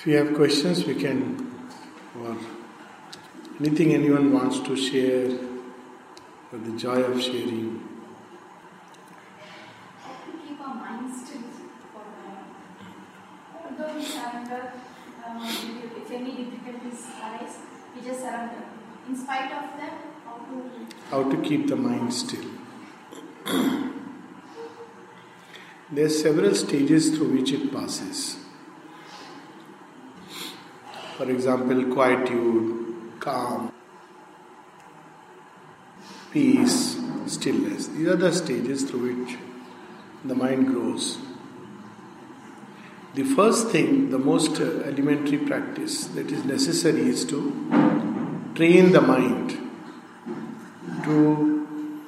If you have questions, we can, or anything anyone wants to share, for the joy of sharing. keep our mind still for a while. Although we surrender, uh, if any difficulties arise, we just surrender. In spite of that, how to How to keep the mind still. there are several stages through which it passes. For example, quietude, calm, peace, stillness. These are the stages through which the mind grows. The first thing, the most elementary practice that is necessary is to train the mind to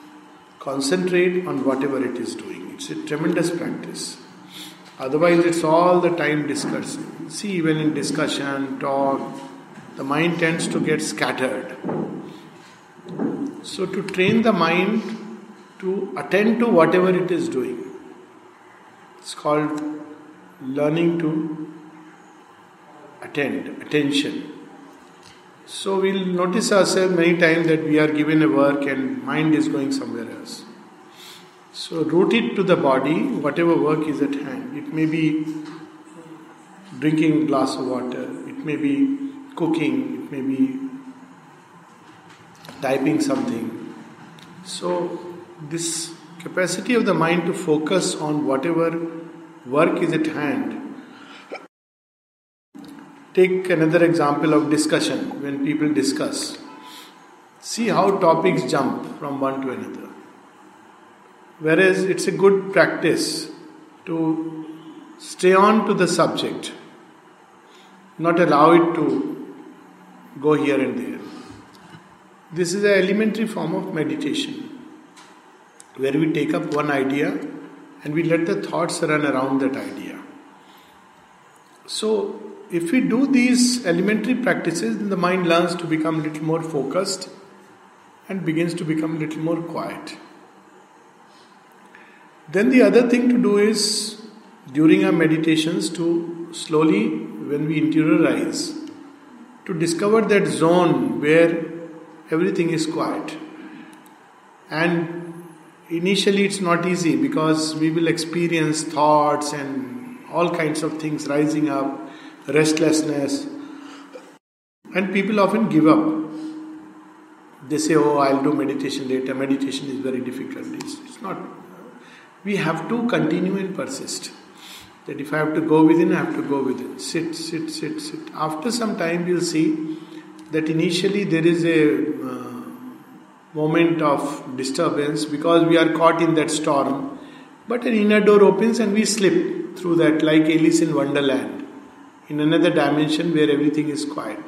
concentrate on whatever it is doing. It's a tremendous practice. Otherwise, it's all the time discussing. See, even in discussion, talk, the mind tends to get scattered. So, to train the mind to attend to whatever it is doing, it's called learning to attend, attention. So we'll notice ourselves many times that we are given a work and mind is going somewhere else. So root it to the body, whatever work is at hand. It may be drinking glass of water, it may be cooking, it may be typing something. So this capacity of the mind to focus on whatever work is at hand Take another example of discussion when people discuss. See how topics jump from one to another. Whereas it's a good practice to stay on to the subject, not allow it to go here and there. This is an elementary form of meditation where we take up one idea and we let the thoughts run around that idea. So, if we do these elementary practices, then the mind learns to become a little more focused and begins to become a little more quiet. Then the other thing to do is during our meditations to slowly, when we interiorize, to discover that zone where everything is quiet. And initially it's not easy because we will experience thoughts and all kinds of things rising up restlessness, and people often give up. They say, Oh, I'll do meditation later. Meditation is very difficult. It's, it's not. We have to continue and persist. That if I have to go within, I have to go within. Sit, sit, sit, sit. After some time, you'll see that initially there is a uh, moment of disturbance because we are caught in that storm. But an inner door opens and we slip through that, like Alice in Wonderland in another dimension where everything is quiet.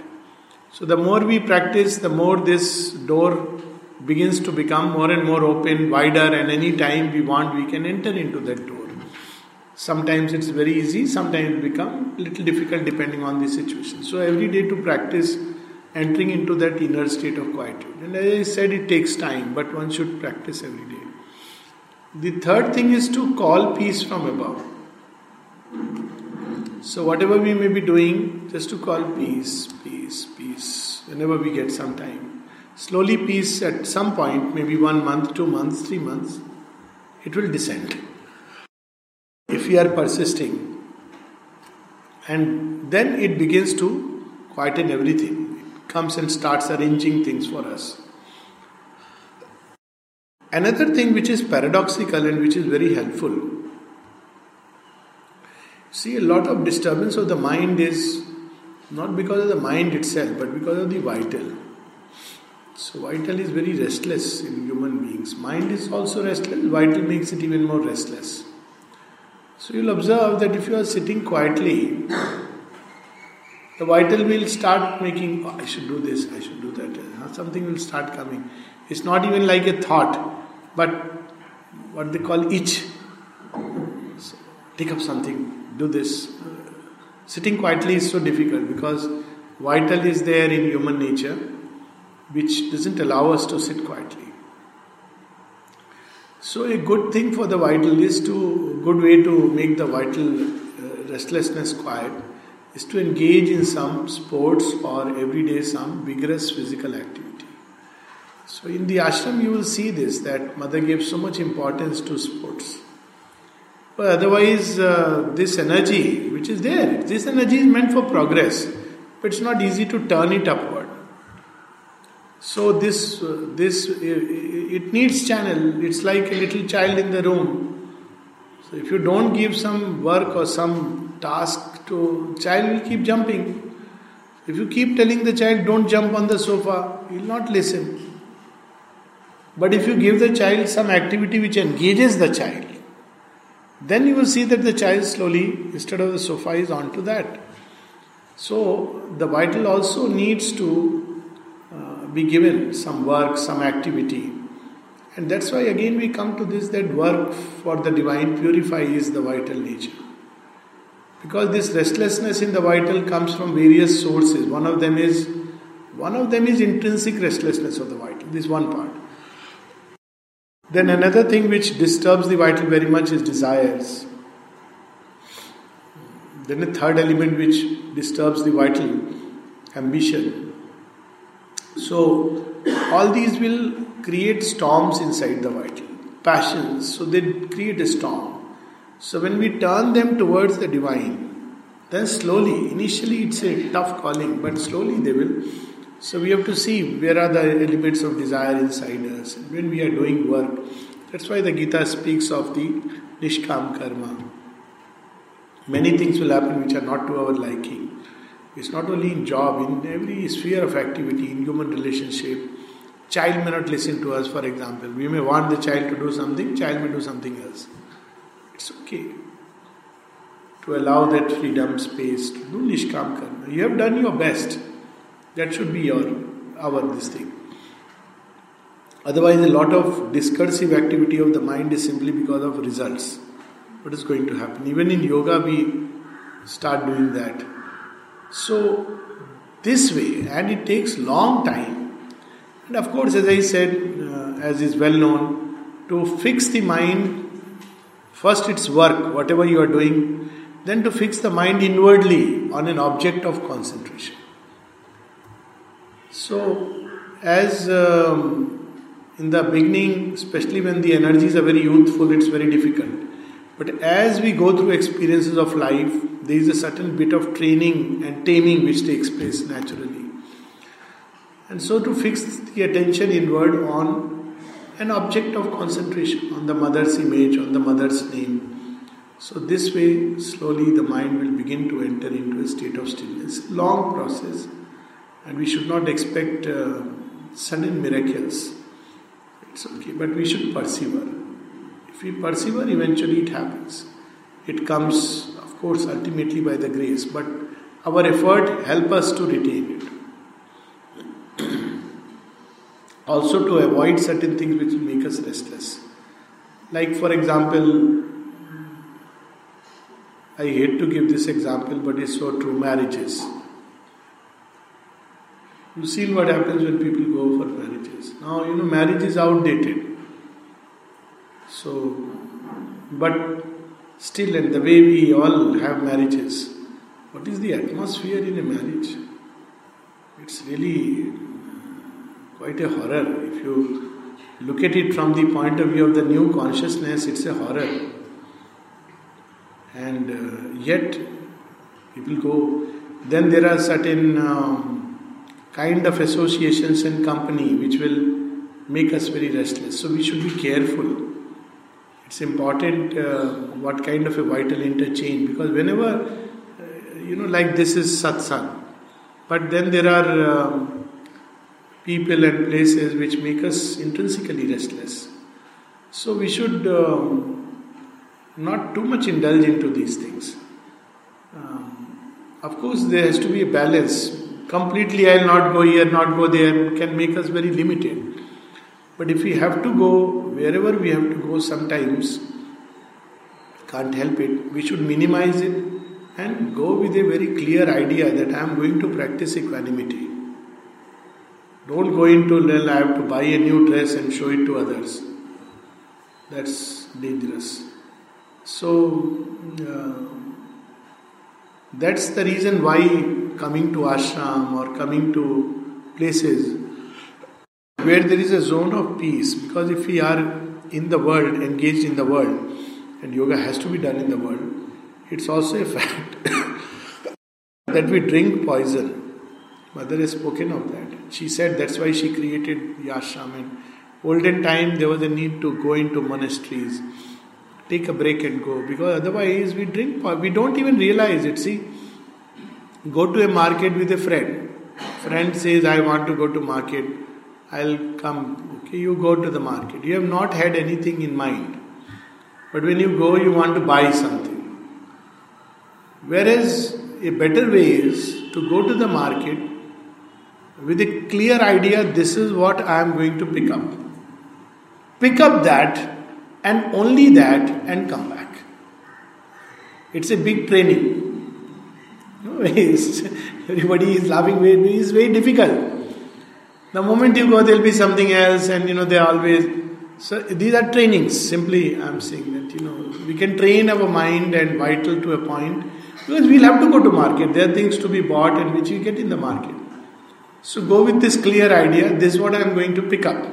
So, the more we practice, the more this door begins to become more and more open, wider, and any time we want, we can enter into that door. Sometimes it's very easy, sometimes it becomes little difficult depending on the situation. So, every day to practice entering into that inner state of quietude. And as I said, it takes time, but one should practice every day. The third thing is to call peace from above. So, whatever we may be doing, just to call peace, peace, peace, whenever we get some time. Slowly, peace at some point, maybe one month, two months, three months, it will descend. If we are persisting, and then it begins to quieten everything. It comes and starts arranging things for us. Another thing which is paradoxical and which is very helpful See, a lot of disturbance of the mind is not because of the mind itself, but because of the vital. So, vital is very restless in human beings. Mind is also restless, vital makes it even more restless. So, you'll observe that if you are sitting quietly, the vital will start making, oh, I should do this, I should do that. Something will start coming. It's not even like a thought, but what they call itch. So, take up something, do this. Sitting quietly is so difficult because vital is there in human nature which doesn't allow us to sit quietly. So a good thing for the vital is to good way to make the vital uh, restlessness quiet is to engage in some sports or everyday some vigorous physical activity. So in the ashram you will see this that mother gave so much importance to sports. But otherwise, uh, this energy which is there, this energy is meant for progress, but it's not easy to turn it upward. So this uh, this it needs channel. It's like a little child in the room. So if you don't give some work or some task to child will keep jumping. If you keep telling the child don't jump on the sofa, he will not listen. But if you give the child some activity which engages the child, then you will see that the child slowly, instead of the sofa, is onto that. So the vital also needs to uh, be given some work, some activity. And that's why again we come to this that work for the divine purify is the vital nature. Because this restlessness in the vital comes from various sources. One of them is one of them is intrinsic restlessness of the vital. This one part. Then another thing which disturbs the vital very much is desires. Then a third element which disturbs the vital, ambition. So all these will create storms inside the vital, passions. So they create a storm. So when we turn them towards the divine, then slowly, initially it's a tough calling, but slowly they will so we have to see where are the elements of desire inside us when we are doing work. That's why the Gita speaks of the Nishkam Karma. Many things will happen which are not to our liking. It's not only in job, in every sphere of activity, in human relationship. Child may not listen to us, for example. We may want the child to do something, child may do something else. It's okay to allow that freedom space to do Nishkam Karma. You have done your best. That should be your our this thing. Otherwise, a lot of discursive activity of the mind is simply because of results. What is going to happen? Even in yoga, we start doing that. So, this way, and it takes long time. And of course, as I said, uh, as is well known, to fix the mind, first it's work, whatever you are doing, then to fix the mind inwardly on an object of concentration. So, as um, in the beginning, especially when the energies are very youthful, it's very difficult. But as we go through experiences of life, there is a certain bit of training and taming which takes place naturally. And so, to fix the attention inward on an object of concentration, on the mother's image, on the mother's name. So, this way, slowly the mind will begin to enter into a state of stillness. Long process and we should not expect uh, sudden miracles. It's okay, but we should persevere. If we persevere, eventually it happens. It comes, of course, ultimately by the grace, but our effort help us to retain it. also, to avoid certain things which make us restless. Like, for example, I hate to give this example, but it's so true marriages You've seen what happens when people go for marriages. Now, you know, marriage is outdated. So, but still, and the way we all have marriages, what is the atmosphere in a marriage? It's really quite a horror. If you look at it from the point of view of the new consciousness, it's a horror. And uh, yet, people go. Then there are certain. Um, kind of associations and company which will make us very restless. So we should be careful. It's important uh, what kind of a vital interchange because whenever, uh, you know, like this is satsang, but then there are um, people and places which make us intrinsically restless. So we should um, not too much indulge into these things. Um, of course, there has to be a balance completely I'll not go here, not go there, can make us very limited. But if we have to go wherever we have to go, sometimes can't help it, we should minimize it and go with a very clear idea that I am going to practice equanimity. Don't go into, well, I have to buy a new dress and show it to others. That's dangerous. So, uh, That's the reason why coming to ashram or coming to places where there is a zone of peace, because if we are in the world, engaged in the world, and yoga has to be done in the world, it's also a fact that we drink poison. Mother has spoken of that. She said that's why she created yashram. And olden time there was a need to go into monasteries, take a break and go, because otherwise we drink. We don't even realize it. See, go to a market with a friend. Friend says, "I want to go to market." I'll come. Okay, you go to the market. You have not had anything in mind. But when you go, you want to buy something. Whereas a better way is to go to the market with a clear idea this is what I am going to pick up. Pick up that and only that and come back. It's a big training. everybody is laughing, it's very difficult. The moment you go, there'll be something else, and you know, they always. So these are trainings. Simply, I'm saying that you know we can train our mind and vital to a point because we'll have to go to market. There are things to be bought and which we get in the market. So go with this clear idea. This is what I'm going to pick up.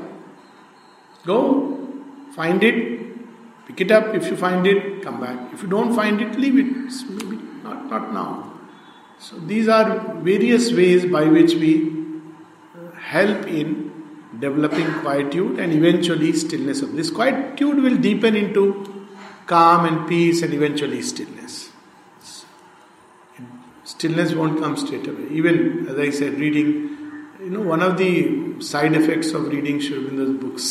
Go, find it, pick it up. If you find it, come back. If you don't find it, leave it. maybe not not now. So these are various ways by which we help in developing quietude and eventually stillness of this quietude will deepen into calm and peace and eventually stillness. Stillness won't come straight away. Even as i said reading you know one of the side effects of reading Sri Aurobindo's books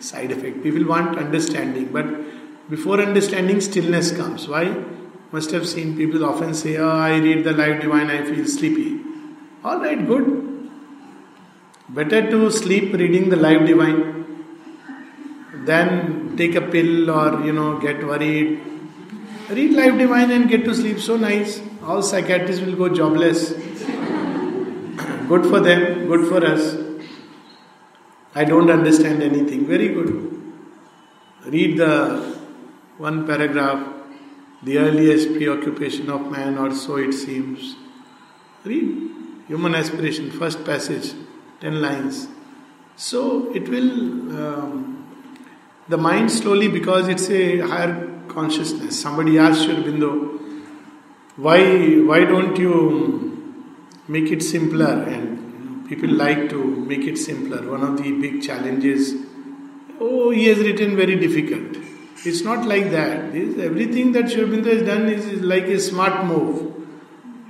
side effect people want understanding but before understanding stillness comes. Why? Must have seen people often say oh i read the life divine i feel sleepy. All right good Better to sleep reading the life divine than take a pill or you know get worried. Read life divine and get to sleep. So nice. All psychiatrists will go jobless. good for them, good for us. I don't understand anything. Very good. Read the one paragraph, the earliest preoccupation of man, or so it seems. Read human aspiration, first passage. 10 lines. So it will, um, the mind slowly, because it's a higher consciousness. Somebody asked Sri Aurobindo, why, why don't you make it simpler? And people like to make it simpler. One of the big challenges, oh, he has written very difficult. It's not like that. This, everything that Sri Aurobindo has done is, is like a smart move.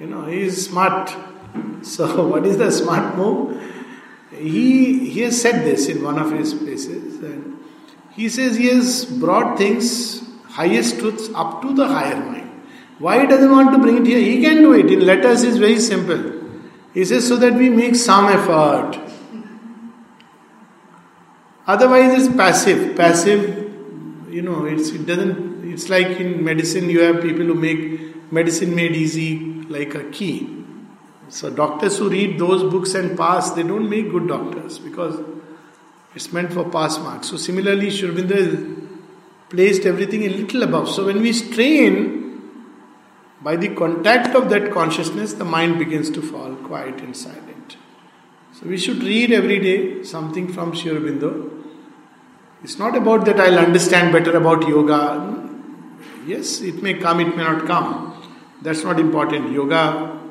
You know, he is smart. So, what is the smart move? He, he has said this in one of his places. And he says he has brought things, highest truths, up to the higher mind. Why he doesn't want to bring it here? He can do it. In letters, is very simple. He says so that we make some effort. Otherwise, it's passive. Passive, you know, it's, it doesn't. It's like in medicine, you have people who make medicine made easy like a key. So doctors who read those books and pass, they don't make good doctors because it's meant for pass marks. So similarly, Aurobindo placed everything a little above. So when we strain, by the contact of that consciousness, the mind begins to fall quiet and silent. So we should read every day something from Sri Aurobindo. It's not about that I'll understand better about yoga. Yes, it may come, it may not come. That's not important. Yoga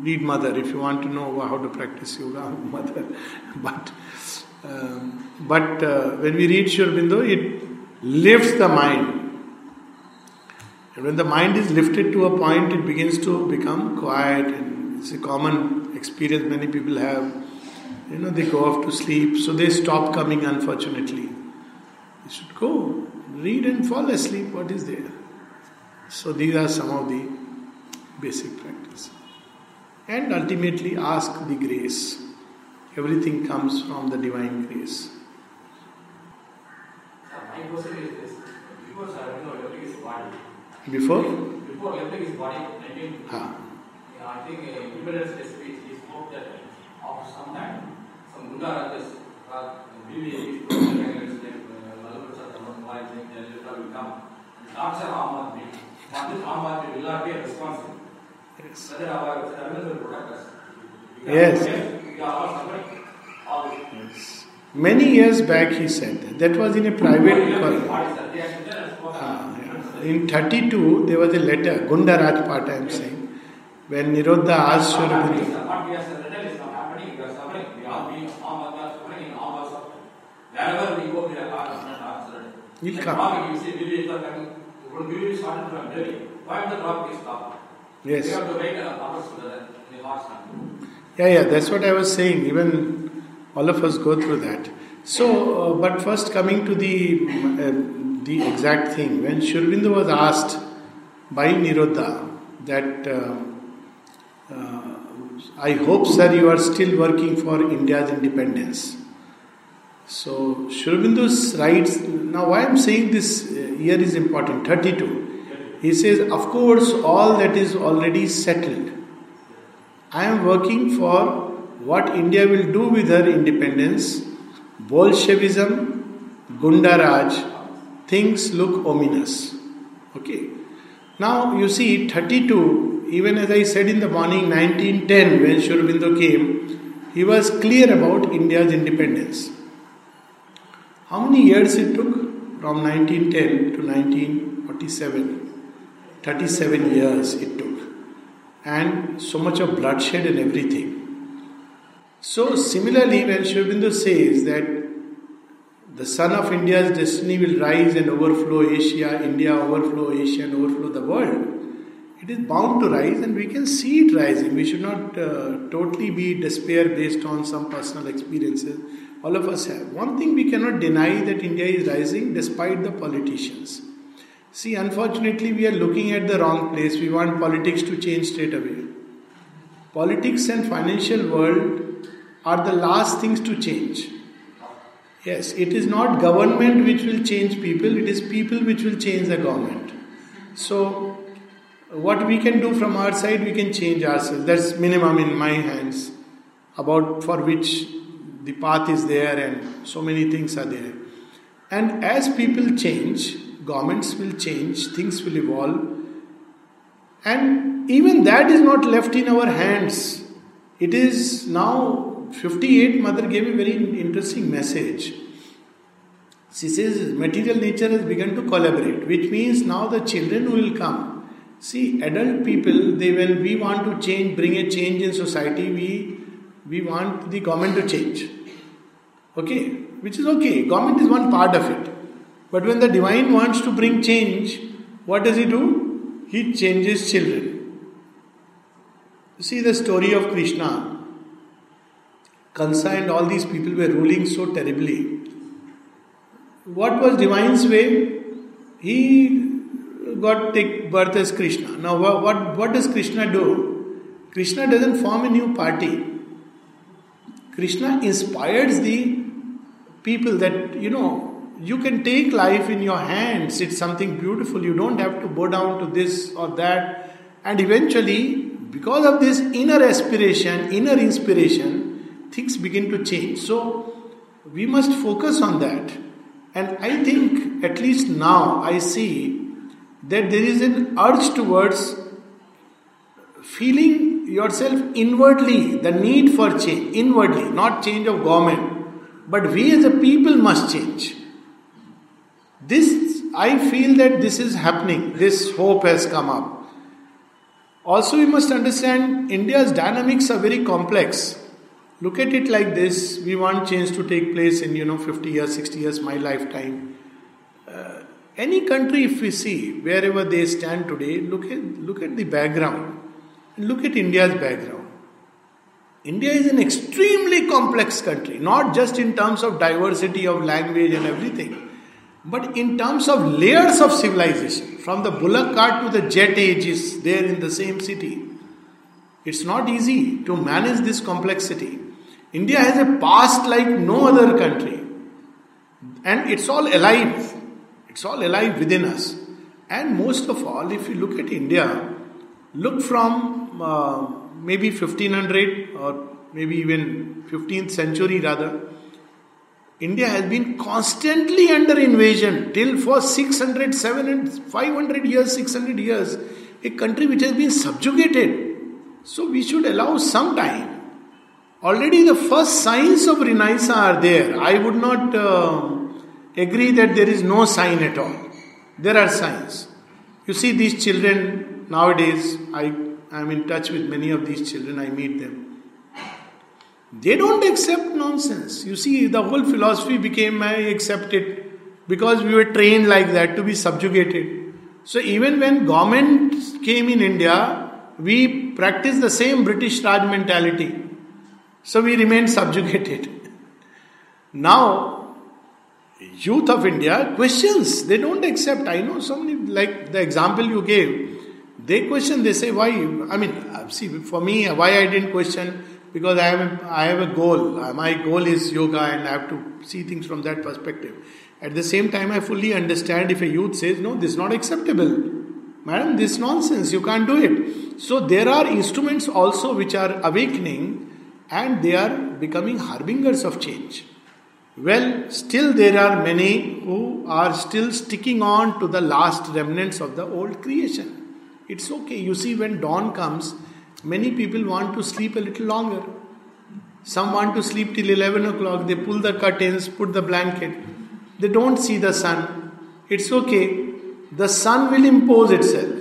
read mother. If you want to know how to practice yoga mother. But um, but uh, when we read Sri Aurobindo it lifts the mind. And when the mind is lifted to a point it begins to become quiet and it's a common experience many people have. You know they go off to sleep so they stop coming unfortunately. You should go read and fall asleep what is there? So these are some of the basic practices and ultimately ask the grace. Everything comes from the divine grace. My question is this before Sri Aurobindo left his body, Before? before left his body, I mean, Ha. I think uh, speech, he spoke that after some time, some Gunda Rajas, uh, really, like Malabar Chatan, why they will come. Dr. Ahmad, Madhu Ahmad will not be responsible. Yes. Whether our service will protect us. We are- Yes. We are all suffering. All Yes. Many years back, he said that. That was in a private. call. What is that? They are- they are spoken. Ah, yeah. In 32, there was a letter, Gunda Rajpat, I am saying, when Nirodha asked Sri What Aurobindo. is- what we are written is not happening. We are suffering. We are being all of us suffering in all of us suffering. Wherever we go, we are all suffering. He'll come. dropping, you see, we are coming. When we started from Delhi, why the drop is stopped? Yes. We have to wait uh, hours for the in the last time. Yeah, yeah, that's what I was saying. Even all of us go through that. So, uh, but first coming to the uh, the exact thing, when Sri Aurobindo was asked by Nirodha that uh, uh, I hope, sir, you are still working for India's independence. So, Sri Aurobindo writes. Now, why I'm saying this uh, year is important. Thirty-two. He says, of course, all that is already settled. I am working for what India will do with her independence. Bolshevism, Gundaraj, things look ominous. Okay. Now you see 32, even as I said in the morning 1910 when Sri came, he was clear about India's independence. How many years it took? From 1910 to 1947. 37 years it took and so much of bloodshed and everything. So, similarly, when Aurobindo says that the sun of India's destiny will rise and overflow Asia, India overflow Asia and overflow the world, it is bound to rise and we can see it rising. We should not uh, totally be despair based on some personal experiences. All of us have. One thing we cannot deny that India is rising despite the politicians. See, unfortunately, we are looking at the wrong place. We want politics to change straight away. Politics and financial world are the last things to change. Yes, it is not government which will change people, it is people which will change the government. So, what we can do from our side, we can change ourselves. That's minimum in my hands, about for which the path is there and so many things are there. And as people change, governments will change, things will evolve, and even that is not left in our hands. It is now 58. Mother gave a very interesting message. She says material nature has begun to collaborate, which means now the children will come. See, adult people, they when we want to change, bring a change in society, we we want the government to change. Okay, which is okay. Government is one part of it. But when the divine wants to bring change, what does he do? He changes children. See the story of Krishna. Kansa and all these people were ruling so terribly. What was divine's way? He got take birth as Krishna. Now what, what, what does Krishna do? Krishna doesn't form a new party. Krishna inspires the people that you know you can take life in your hands. It's something beautiful. You don't have to bow down to this or that. And eventually because of this inner aspiration inner inspiration things begin to change. So we must focus on that. And i think at least now i see that there is an urge towards feeling yourself inwardly the need for change inwardly not change of government. But we as a people must change this, I feel that this is happening. This hope has come up. Also, we must understand India's dynamics are very complex. Look at it like this: we want change to take place in you know 50 years, 60 years, my lifetime. Uh, any country, if we see wherever they stand today, look at look at the background. Look at India's background. India is an extremely complex country, not just in terms of diversity of language and everything but in terms of layers of civilization, from the bullock cart to the jet age is there in the same city. It's not easy to manage this complexity. India has a past like no other country, and it's all alive. It's all alive within us. And most of all, if you look at India, look from uh, maybe 1500 or maybe even 15th century rather India has been constantly under invasion till for 600, 700, 500 years, 600 years. A country which has been subjugated. So we should allow some time. Already the first signs of Renaissance are there. I would not uh, agree that there is no sign at all. There are signs. You see, these children nowadays, I am in touch with many of these children, I meet them. They don't accept nonsense. You see, the whole philosophy became I accept it because we were trained like that to be subjugated. So even when government came in India, we practiced the same British Raj mentality. So we remained subjugated. Now youth of India questions. They don't accept. I know so many, like the example you gave, they question, they say, why? I mean, see, for me, why I didn't question, because I have a, I have a goal. My goal is yoga and I have to see things from that perspective. At the same time, I fully understand if a youth says, no, this is not acceptable. Madam, this nonsense, you can't do it. So there are instruments also which are awakening and they are becoming harbingers of change. Well, still there are many who are still sticking on to the last remnants of the old creation. It's okay. You see, when dawn comes, many people want to sleep a little longer. Some want to sleep till 11 o'clock. They pull the curtains, put the blanket. They don't see the sun. It's okay. The sun will impose itself,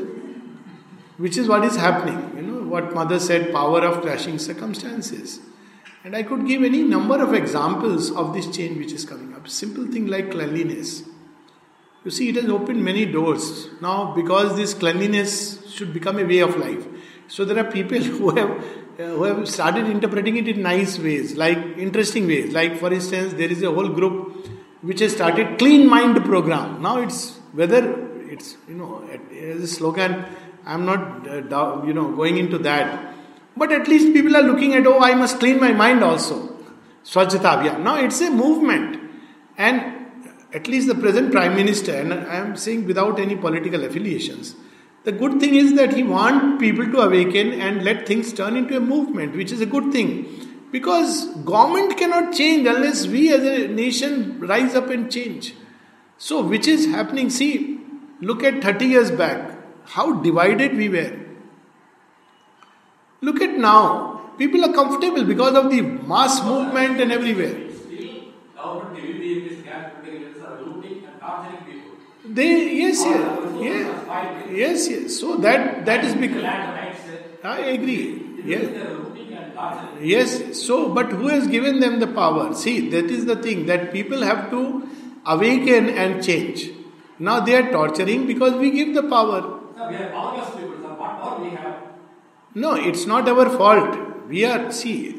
which is what is happening. You know, what mother said power of clashing circumstances. And I could give any number of examples of this change which is coming up. Simple thing like cleanliness. You see, it has opened many doors. Now, because this cleanliness should become a way of life. So there are people who have uh, who have started interpreting it in nice ways, like interesting ways. Like for instance, there is a whole group which has started clean mind program. Now it's whether it's you know a slogan. I'm not uh, you know going into that but at least people are looking at, oh, I must clean my mind also. Swachhata Now it's a movement. And at least the present Prime Minister, and I am saying without any political affiliations, the good thing is that he wants people to awaken and let things turn into a movement, which is a good thing. Because government cannot change unless we as a nation rise up and change. So, which is happening? See, look at 30 years back, how divided we were. Look at now. People are comfortable because of the mass movement and everywhere. They yes yes yes yes yes. So that that is because I agree. Yes. Yes. So, but who has given them the power? See, that is the thing that people have to awaken and change. Now they are torturing because we give the power. we are powerless people. what power we have? No, it's not our fault. We are, see,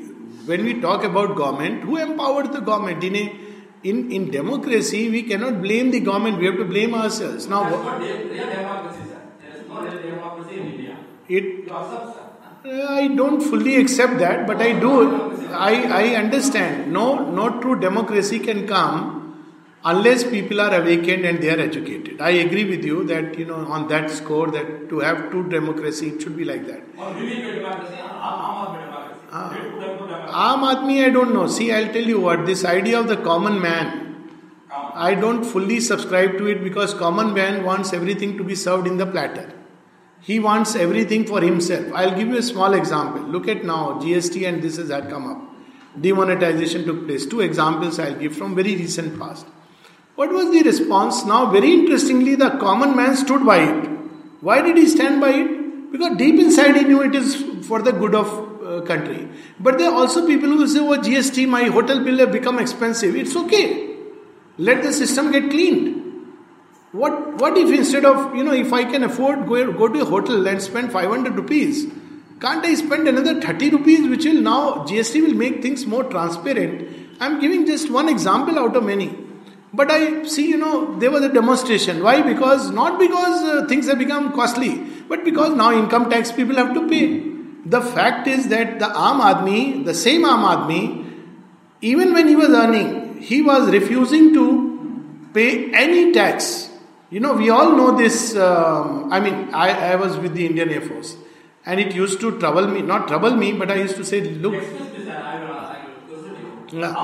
when we talk about government, who empowered the government? In, a, in, in democracy, we cannot blame the government, we have to blame ourselves. Now, not real democracy, sir. There is no real democracy in India. It, You accept, sir? I don't fully accept that, but I do. I, I understand. No, no true democracy can come unless people are awakened and they are educated. I agree with you that you know on that score that to have true democracy it should be like that. Or BJP democracy, Aam Aadmi democracy. Ah. Aam Aadmi, I don't know. See, I'll tell you what this idea of the common man. I don't fully subscribe to it because common man wants everything to be served in the platter. He wants everything for himself. I'll give you a small example. Look at now GST and this has had come up. Demonetization took place. Two examples I'll give from very recent past. What was the response? Now, very interestingly, the common man stood by it. Why did he stand by it? Because deep inside he knew it is for the good of country. But there are also people who say, "Oh, GST, my hotel bill have become expensive." It's okay. Let the system get cleaned. What what if instead of you know if I can afford go go to a hotel and spend 500 rupees, can't I spend another 30 rupees, which will now GST will make things more transparent? I'm giving just one example out of many. But I see, you know, there was a demonstration. Why? Because not because uh, things have become costly, but because now income tax people have to pay. The fact is that the Aam Aadmi, the same Aam Aadmi, even when he was earning, he was refusing to pay any tax. You know, we all know this. Um, I mean, I, I was with the Indian Air Force, and it used to trouble me, not trouble me, but I used to say, look, Excuse me, sir. I will, I will question you. Yeah.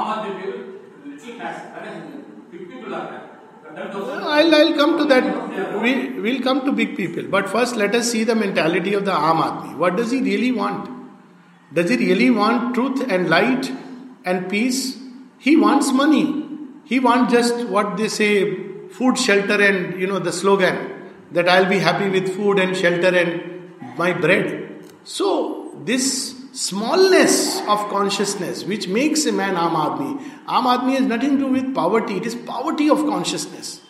I'll, I'll come to that. We, we'll come to big people. But first, let us see the mentality of the Aam. What does he really want? Does he really want truth and light and peace? He wants money. He wants just what they say food, shelter, and you know the slogan that I'll be happy with food and shelter and my bread. So, this smallness of consciousness which makes a man Aam Aadmi. Aam Aadmi has nothing to do with poverty, it is poverty of consciousness.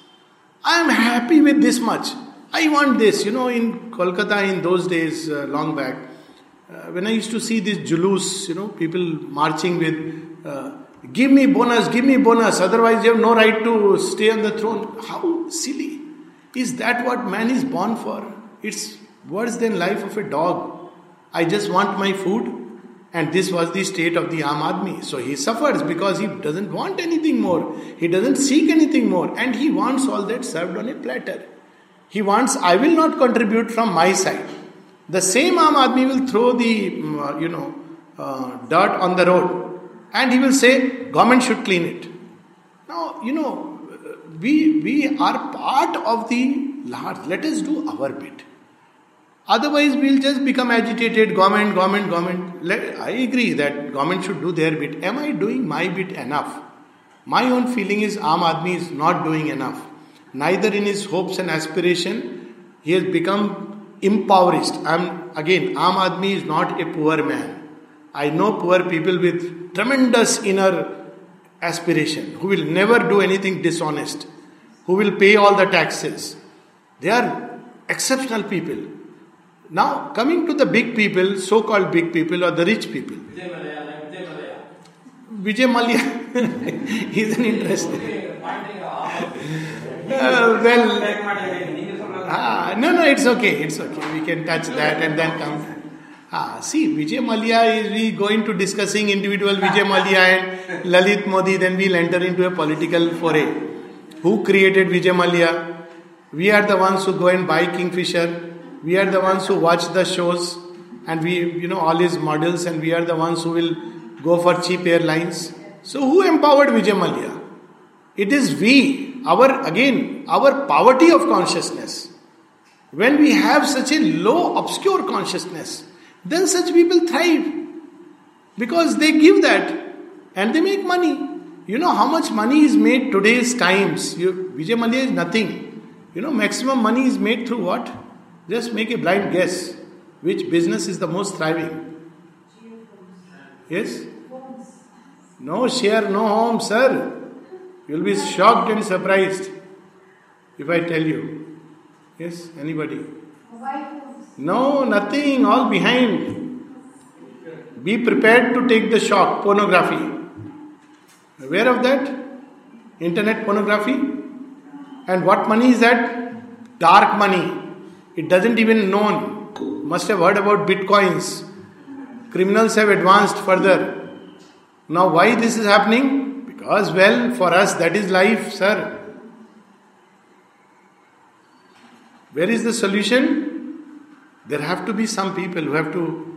I am happy with this much. I want this. You know, in Kolkata in those days, uh, long back, uh, when I used to see this julus, you know, people marching with, uh, give me bonus, give me bonus, otherwise you have no right to stay on the throne. How silly. Is that what man is born for? It's worse than life of a dog. I just want my food. And this was the state of the Aam Aadmi. So he suffers because he doesn't want anything more. He doesn't seek anything more. And he wants all that served on a platter. He wants, I will not contribute from my side. The same Aam Aadmi will throw the, mm, uh, you know, uh, dirt on the road. And he will say, government should clean it. Now, you know, we, we are part of the large. Let us do our bit. Otherwise, we'll just become agitated. Government, government, government. Let, I agree that government should do their bit. Am I doing my bit enough? My own feeling is Aam Aadmi is not doing enough. Neither in his hopes and aspiration, he has become impoverished. I'm again, Aam Aadmi is not a poor man. I know poor people with tremendous inner aspiration who will never do anything dishonest, who will pay all the taxes. They are exceptional people. Now, coming to the big people, so called big people or the rich people. Vijay Mallya, he's an interesting. Uh, well, ah, no, no, it's okay, it's okay. We can touch that and then come. Ah, see, Vijay Mallya is we go into discussing individual Vijay Mallya and Lalit Modi, then we'll enter into a political foray. Who created Vijay Mallya? We are the ones who go and buy Kingfisher we are the ones who watch the shows and we, you know, all his models, and we are the ones who will go for cheap airlines. So, who empowered Vijay Mallya? It is we, our again, our poverty of consciousness. When we have such a low, obscure consciousness, then such people thrive because they give that and they make money. You know how much money is made today's times. You, Vijay Mallya is nothing. You know, maximum money is made through what? Just make a blind guess. Which business is the most thriving? Yes? No share, no home, sir. You'll be shocked and surprised if I tell you. Yes, anybody? No, nothing, all behind. Be prepared to take the shock. Pornography. Aware of that? Internet pornography? And what money is that? Dark money. It doesn't even known. Must have heard about bitcoins. Criminals have advanced further. Now, why this is happening? Because, well, for us that is life, sir. Where is the solution? There have to be some people who have to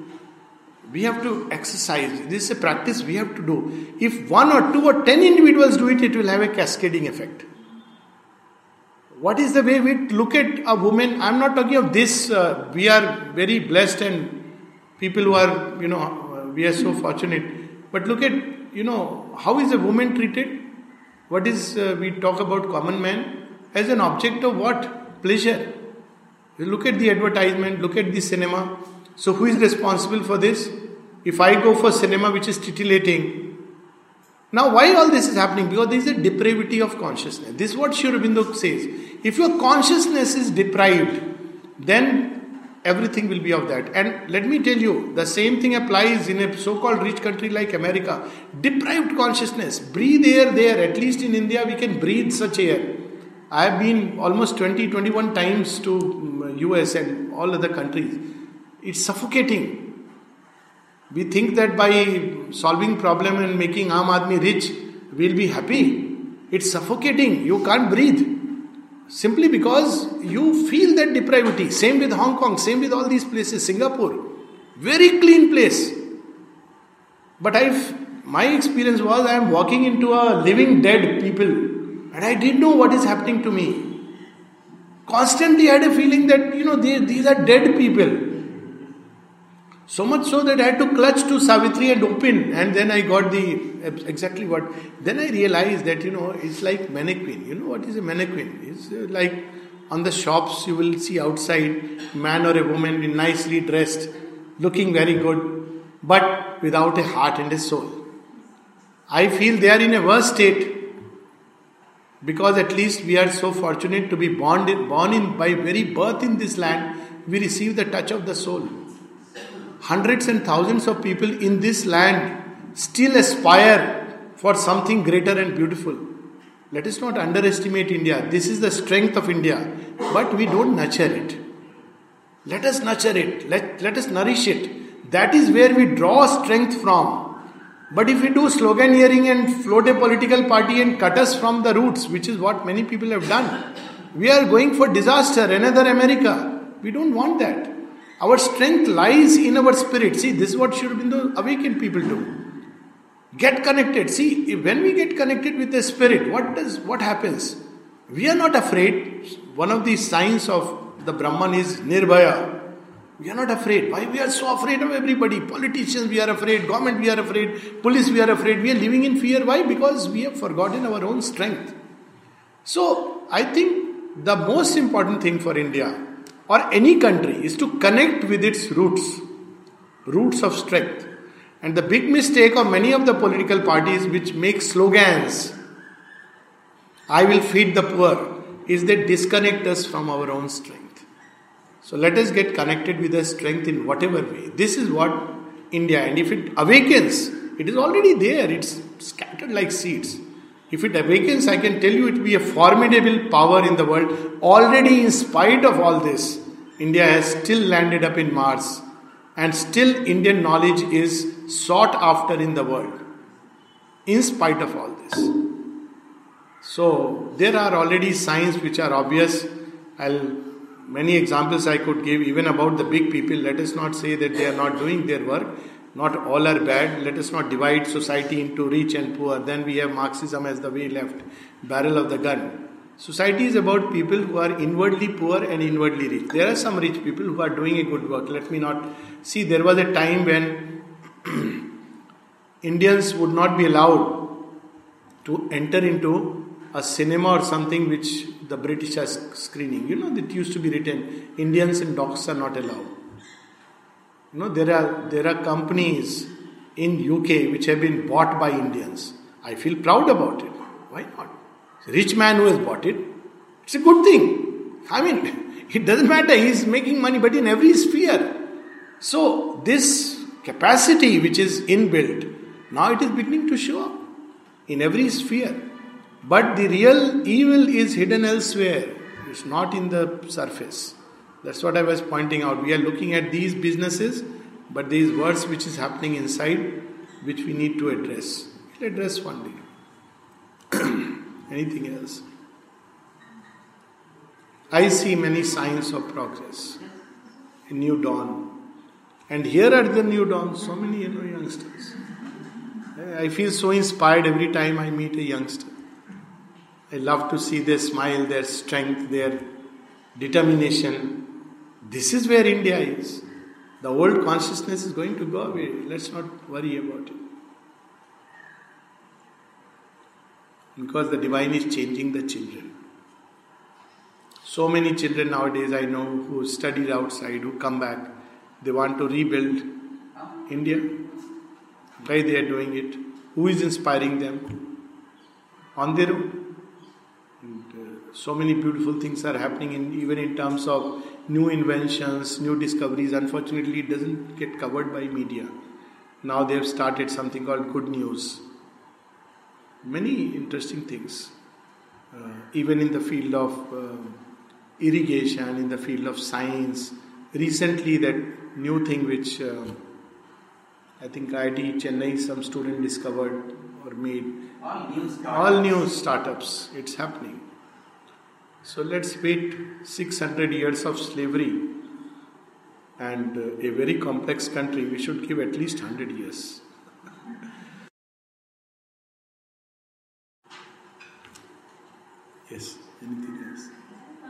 we have to exercise. This is a practice we have to do. If one or two or ten individuals do it, it will have a cascading effect. What is the way we look at a woman? I'm not talking of this. Uh, we are very blessed and people who are, you know, we are so fortunate. But look at, you know, how is a woman treated? What is, uh, we talk about common man as an object of what? Pleasure. You look at the advertisement, look at the cinema. So, who is responsible for this? If I go for cinema which is titillating, now why all this is happening? Because there is a depravity of consciousness. This is what Sri Aurobindo says. If your consciousness is deprived, then everything will be of that. And let me tell you, the same thing applies in a so called rich country like America. Deprived consciousness. Breathe air there. At least in India, we can breathe such air. I have been almost 20, 21 times to mm, US and all other countries. It's suffocating. We think that by solving problem and making Aam Aadmi rich, we'll be happy. It's suffocating. You can't breathe. Simply because you feel that depravity. Same with Hong Kong, same with all these places. Singapore. Very clean place. But I've my experience was I am walking into a living dead people And I didn't know what is happening to me. Constantly I had a feeling that, you know, they, these are dead people. So much so that I had to clutch to Savitri and open, and then I got the exactly what. Then I realized that you know it's like mannequin. You know what is a mannequin? It's uh, like on the shops you will see outside man or a woman nicely dressed, looking very good, but without a heart and a soul. I feel they are in a worse state because at least we are so fortunate to be born in, born in by very birth in this land. We receive the touch of the soul hundreds and thousands of people in this land still aspire for something greater and beautiful. Let us not underestimate India. This is the strength of India, but we don't nurture it. Let us nurture it, let, let us nourish it. That is where we draw strength from. But if we do sloganeering and float a political party and cut us from the roots, which is what many people have done, we are going for disaster, another America. We don't want that. Our strength lies in our spirit. See, this is what Sri Aurobindo awakened people do. Get connected. See, when we get connected with the spirit, what does what happens? We are not afraid. One of the signs of the Brahman is Nirbhaya. We are not afraid. Why we are so afraid of everybody? Politicians, we are afraid. Government, we are afraid. Police, we are afraid. We are living in fear. Why? Because we have forgotten our own strength. So, I think the most important thing for India or any country is to connect with its roots, roots of strength. And the big mistake of many of the political parties which make slogans, I will feed the poor, is they disconnect us from our own strength. So let us get connected with the strength in whatever way. This is what India, and if it awakens, it is already there, it's scattered like seeds. If it awakens, I can tell you it will be a formidable power in the world. Already, in spite of all this, India has still landed up in Mars, and still Indian knowledge is sought after in the world, in spite of all this. So, there are already signs which are obvious. I'll many examples I could give even about the big people. Let us not say that they are not doing their work not all are bad. Let us not divide society into rich and poor. Then we have Marxism as the way left, barrel of the gun. Society is about people who are inwardly poor and inwardly rich. There are some rich people who are doing a good work. Let me not see. There was a time when Indians would not be allowed to enter into a cinema or something which the British are screening. You know, that used to be written Indians and dogs are not allowed. You know, there are there are companies in UK which have been bought by Indians. I feel proud about it. Why not? It's a rich man who has bought it. It's a good thing. I mean, it doesn't matter. He's making money, but in every sphere. So this capacity which is inbuilt, now it is beginning to show up in every sphere. But the real evil is hidden elsewhere. It's not in the surface. That's what I was pointing out. We are looking at these businesses, but these words which is happening inside, which we need to address. We'll address one day. Anything else? I see many signs of progress. A new dawn. And here are the new dawn, so many you know, youngsters. I feel so inspired every time I meet a youngster. I love to see their smile, their strength, their determination, this is where India is. The old consciousness is going to go away. Let's not worry about it. Because the divine is changing the children. So many children nowadays I know who studied outside, who come back, they want to rebuild India. Why they are doing it? Who is inspiring them? On their own. And, uh, so many beautiful things are happening in, even in terms of new inventions, new discoveries. Unfortunately, it doesn't get covered by media. Now they have started something called Good News. Many interesting things, uh, even in the field of uh, irrigation, in the field of science. Recently, that new thing which uh, I think IIT Chennai, some student discovered or made. All new startups. All new startups. It's happening. So let's wait 600 years of slavery and a very complex country, we should give at least 100 years. yes, anything else?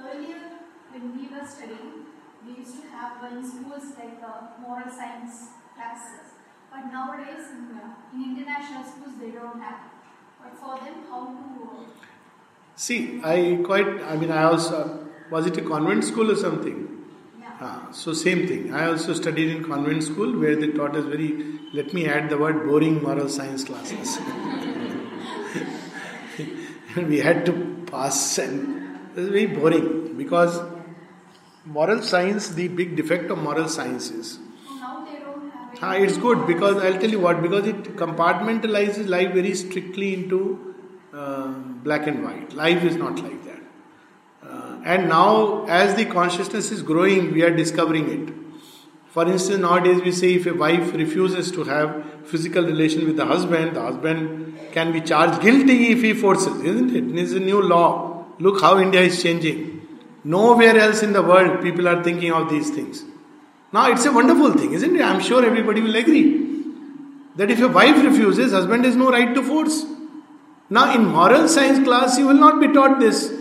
Earlier, when we were studying, we used to have in schools like the moral science classes. But nowadays, uh, in international schools, they don't have. But for them, how to See, I quite, I mean, I also, was it a convent school or something? yeah. Ah, so same thing. I also studied in convent school where they taught us very, let me add the word boring moral science classes. we had to pass and it was very boring because moral science, the big defect of moral science is now they don't have it. Ah, it's good because I'll tell you what, because it compartmentalizes life very strictly into uh, black and white. Life is not like that. Uh, and now, as the consciousness is growing, we are discovering it. For instance, nowadays we say if a wife refuses to have physical relation with the husband, the husband can be charged guilty if he forces, isn't it? It's a new law. Look how India is changing. Nowhere else in the world people are thinking of these things. Now it's a wonderful thing, isn't it? I'm sure everybody will agree that if a wife refuses, husband has no right to force. Now in moral science class, you will not be taught this.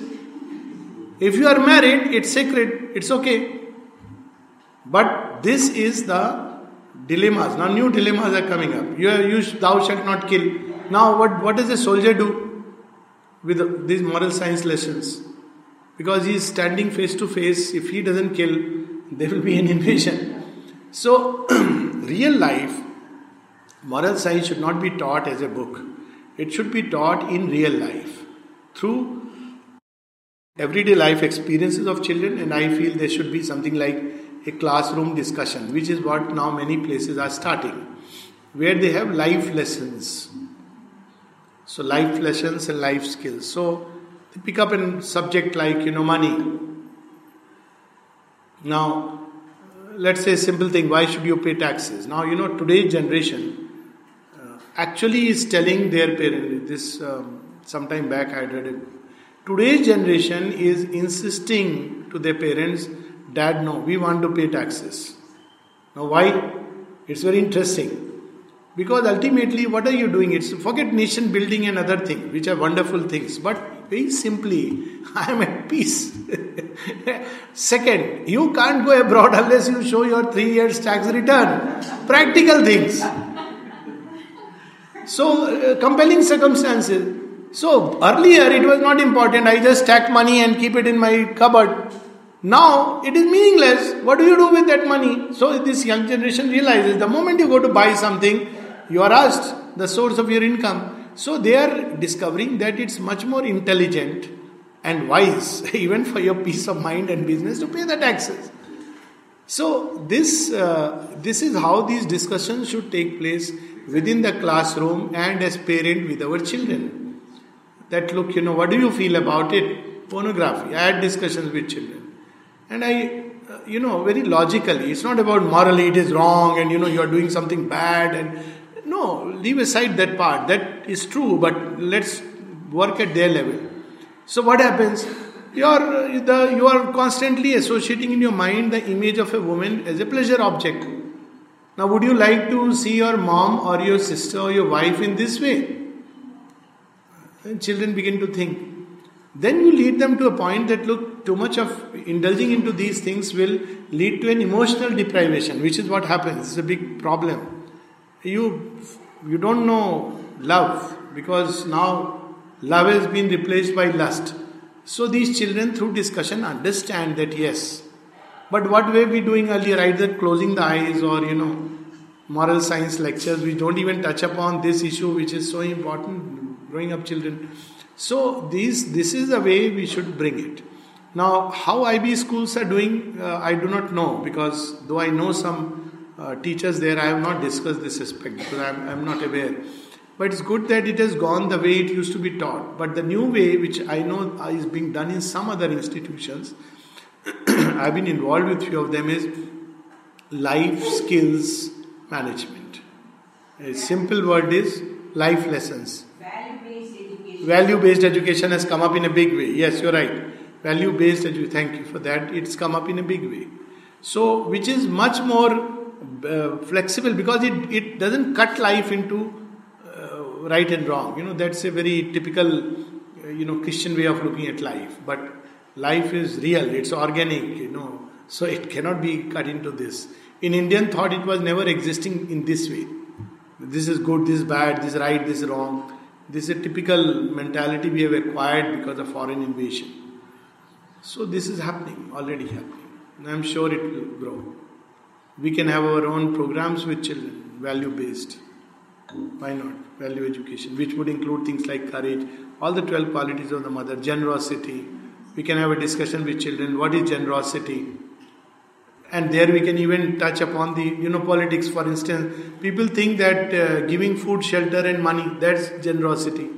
If you are married, it's sacred, it's okay. But this is the dilemmas. Now new dilemmas are coming up. You, you thou shalt not kill. Now what, what does a soldier do with these moral science lessons? Because he is standing face to face. If he doesn't kill, there will be an invasion. So, real life, moral science should not be taught as a book. It should be taught in real life through everyday life experiences of children, and I feel there should be something like a classroom discussion, which is what now many places are starting, where they have life lessons. So, life lessons and life skills. So, they pick up a subject like, you know, money. Now, let's say simple thing why should you pay taxes? Now, you know, today's generation actually is telling their parents, this um, sometime back I read it. Today's generation is insisting to their parents, Dad, no, we want to pay taxes. Now, why? It's very interesting. Because ultimately, what are you doing? It's forget nation building and other things, which are wonderful things. But very simply, I am at peace. Second, you can't go abroad unless you show your three years tax return. Practical things. So, uh, compelling circumstances. So, earlier it was not important. I just stack money and keep it in my cupboard. Now it is meaningless. What do you do with that money? So, this young generation realizes the moment you go to buy something, you are asked the source of your income. So, they are discovering that it's much more intelligent and wise, even for your peace of mind and business, to pay the taxes. So, this, uh, this is how these discussions should take place within the classroom and as parent with our children. That look, you know, what do you feel about it? Pornography. I had discussions with children. And I, uh, you know, very logically, it's not about morally it is wrong and you know you are doing something bad and no, leave aside that part. That is true, but let's work at their level. So what happens? You are the you are constantly associating in your mind the image of a woman as a pleasure object. Now, would you like to see your mom or your sister or your wife in this way? And children begin to think. Then you lead them to a point that look, too much of indulging into these things will lead to an emotional deprivation, which is what happens. It's a big problem. You you don't know love because now love has been replaced by lust. So these children through discussion understand that yes. But what were we doing earlier? Either closing the eyes or you know moral science lectures. We don't even touch upon this issue which is so important, growing up children. So these this is the way we should bring it. Now, how IB schools are doing, uh, I do not know because though I know some uh, teachers there, I have not discussed this aspect because I'm, I'm not aware. But it's good that it has gone the way it used to be taught. But the new way, which I know is being done in some other institutions, I've been involved with few of them, is life skills management. A simple word is life lessons. Value-based education. Value based education has come up in a big way. Yes, you're right. Value based education, thank you for that. It's come up in a big way. So, which is much more uh, flexible because it, it doesn't cut life into uh, right and wrong. You know, that's a very typical, uh, you know, Christian way of looking at life. But life is real, it's organic, you know. So it cannot be cut into this. In Indian thought, it was never existing in this way. This is good, this is bad, this is right, this is wrong. This is a typical mentality we have acquired because of foreign invasion. So this is happening, already happening. And I'm sure it will grow. We can have our own programs with children, value based. Why not? Value education, which would include things like courage, all the 12 qualities of the mother, generosity. We can have a discussion with children what is generosity? And there we can even touch upon the, you know, politics. For instance, people think that uh, giving food, shelter, and money that's generosity.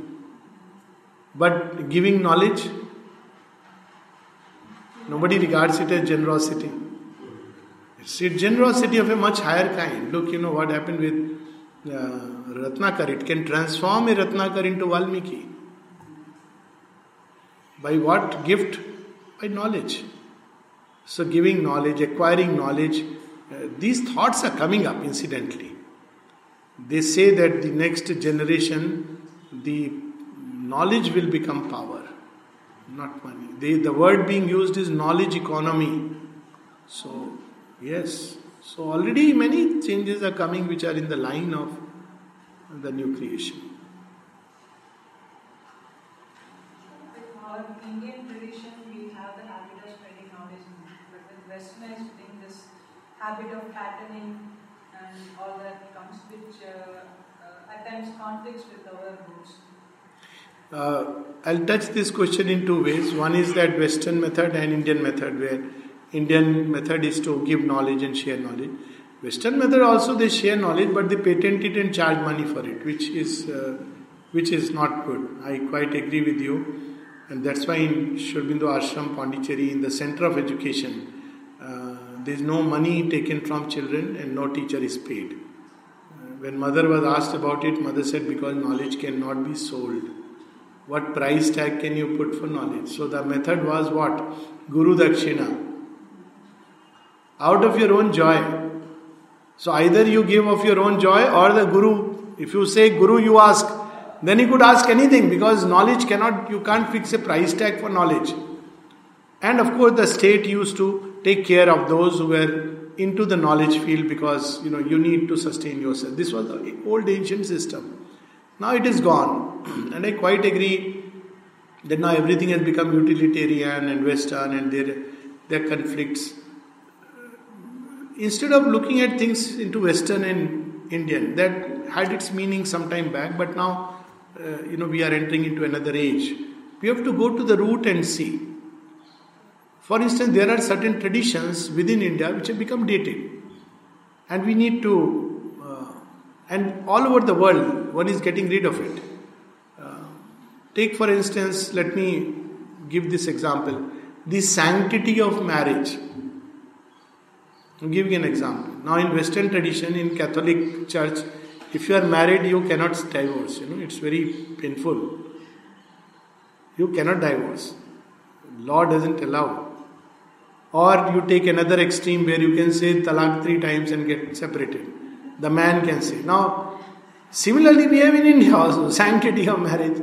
But giving knowledge, nobody regards it as generosity. It's a generosity of a much higher kind. Look, you know what happened with uh, Ratnakar. It can transform a Ratnakar into Valmiki. By what gift? By knowledge. So, giving knowledge, acquiring knowledge, uh, these thoughts are coming up incidentally. They say that the next generation, the knowledge will become power, not money. They, the word being used is knowledge economy. So, yes. So, already many changes are coming which are in the line of the new creation. Our Indian tradition, we have the habit of spreading knowledge, but with Westernized thing, this habit of patterning and all that comes, which uh, uh, at times conflicts with our roots. Uh, I'll touch this question in two ways. One is that Western method and Indian method, where Indian method is to give knowledge and share knowledge. Western method also they share knowledge, but they patent it and charge money for it, which is uh, which is not good. I quite agree with you, and that's why in Sri Aurobindo Ashram Pondicherry, in the center of education, uh, there is no money taken from children and no teacher is paid. Uh, when mother was asked about it, mother said because knowledge cannot be sold. What price tag can you put for knowledge? So the method was what? Guru Dakshina. Out of your own joy. So either you give of your own joy or the Guru. If you say Guru, you ask, then you could ask anything because knowledge cannot, you can't fix a price tag for knowledge. And of course, the state used to take care of those who were into the knowledge field because you know you need to sustain yourself. This was the old ancient system. Now it is gone, and I quite agree that now everything has become utilitarian and Western, and their there are conflicts. Instead of looking at things into Western and Indian, that had its meaning some time back, but now uh, you know we are entering into another age. We have to go to the root and see. For instance, there are certain traditions within India which have become dated, and we need to, uh, and all over the world, one is getting rid of it. Uh, take, for instance, let me give this example the sanctity of marriage. I'm giving an example. Now, in Western tradition, in Catholic Church, if you are married, you cannot divorce. You know, it's very painful. You cannot divorce. Law doesn't allow. Or you take another extreme where you can say talak three times and get separated. The man can say. Now, similarly, we have in India also sanctity of marriage.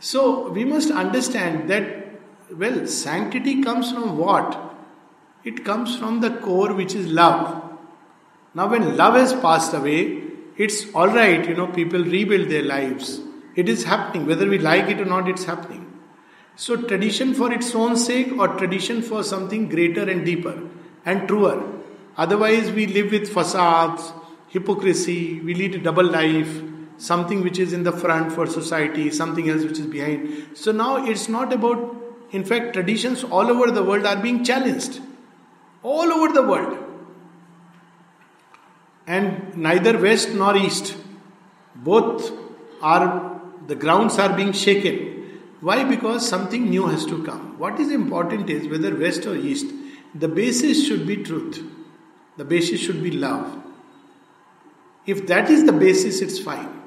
So we must understand that, well, sanctity comes from what? It comes from the core which is love. Now, when love has passed away, it's alright, you know, people rebuild their lives. It is happening, whether we like it or not, it's happening. So, tradition for its own sake or tradition for something greater and deeper and truer. Otherwise, we live with facades, hypocrisy, we lead a double life, something which is in the front for society, something else which is behind. So, now it's not about, in fact, traditions all over the world are being challenged. All over the world. And neither west nor east, both are, the grounds are being shaken. Why? Because something new has to come. What is important is whether west or east, the basis should be truth. The basis should be love. If that is the basis, it's fine.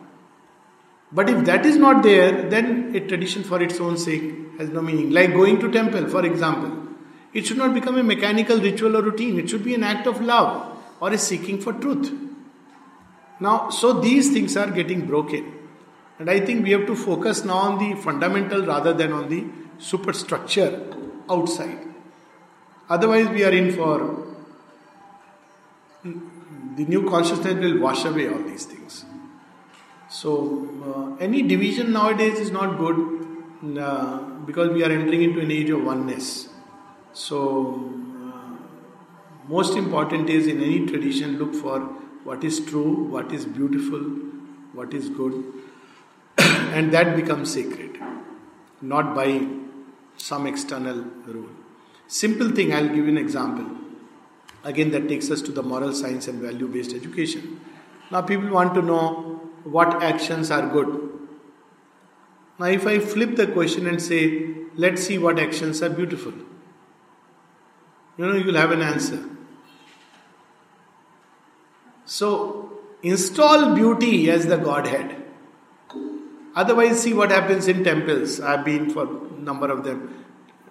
But if that is not there, then a tradition for its own sake has no meaning. Like going to temple, for example. It should not become a mechanical ritual or routine. It should be an act of love or is seeking for truth. Now, so these things are getting broken. And I think we have to focus now on the fundamental rather than on the superstructure outside. Otherwise, we are in for the new consciousness will wash away all these things. So, uh, any division nowadays is not good uh, because we are entering into an age of oneness. So, most important is in any tradition look for what is true, what is beautiful, what is good, and that becomes sacred, not by some external rule. Simple thing, I'll give you an example. Again, that takes us to the moral science and value based education. Now, people want to know what actions are good. Now, if I flip the question and say, let's see what actions are beautiful, you know, you will have an answer. So, install beauty as the Godhead. Otherwise, see what happens in temples. I've been for a number of them.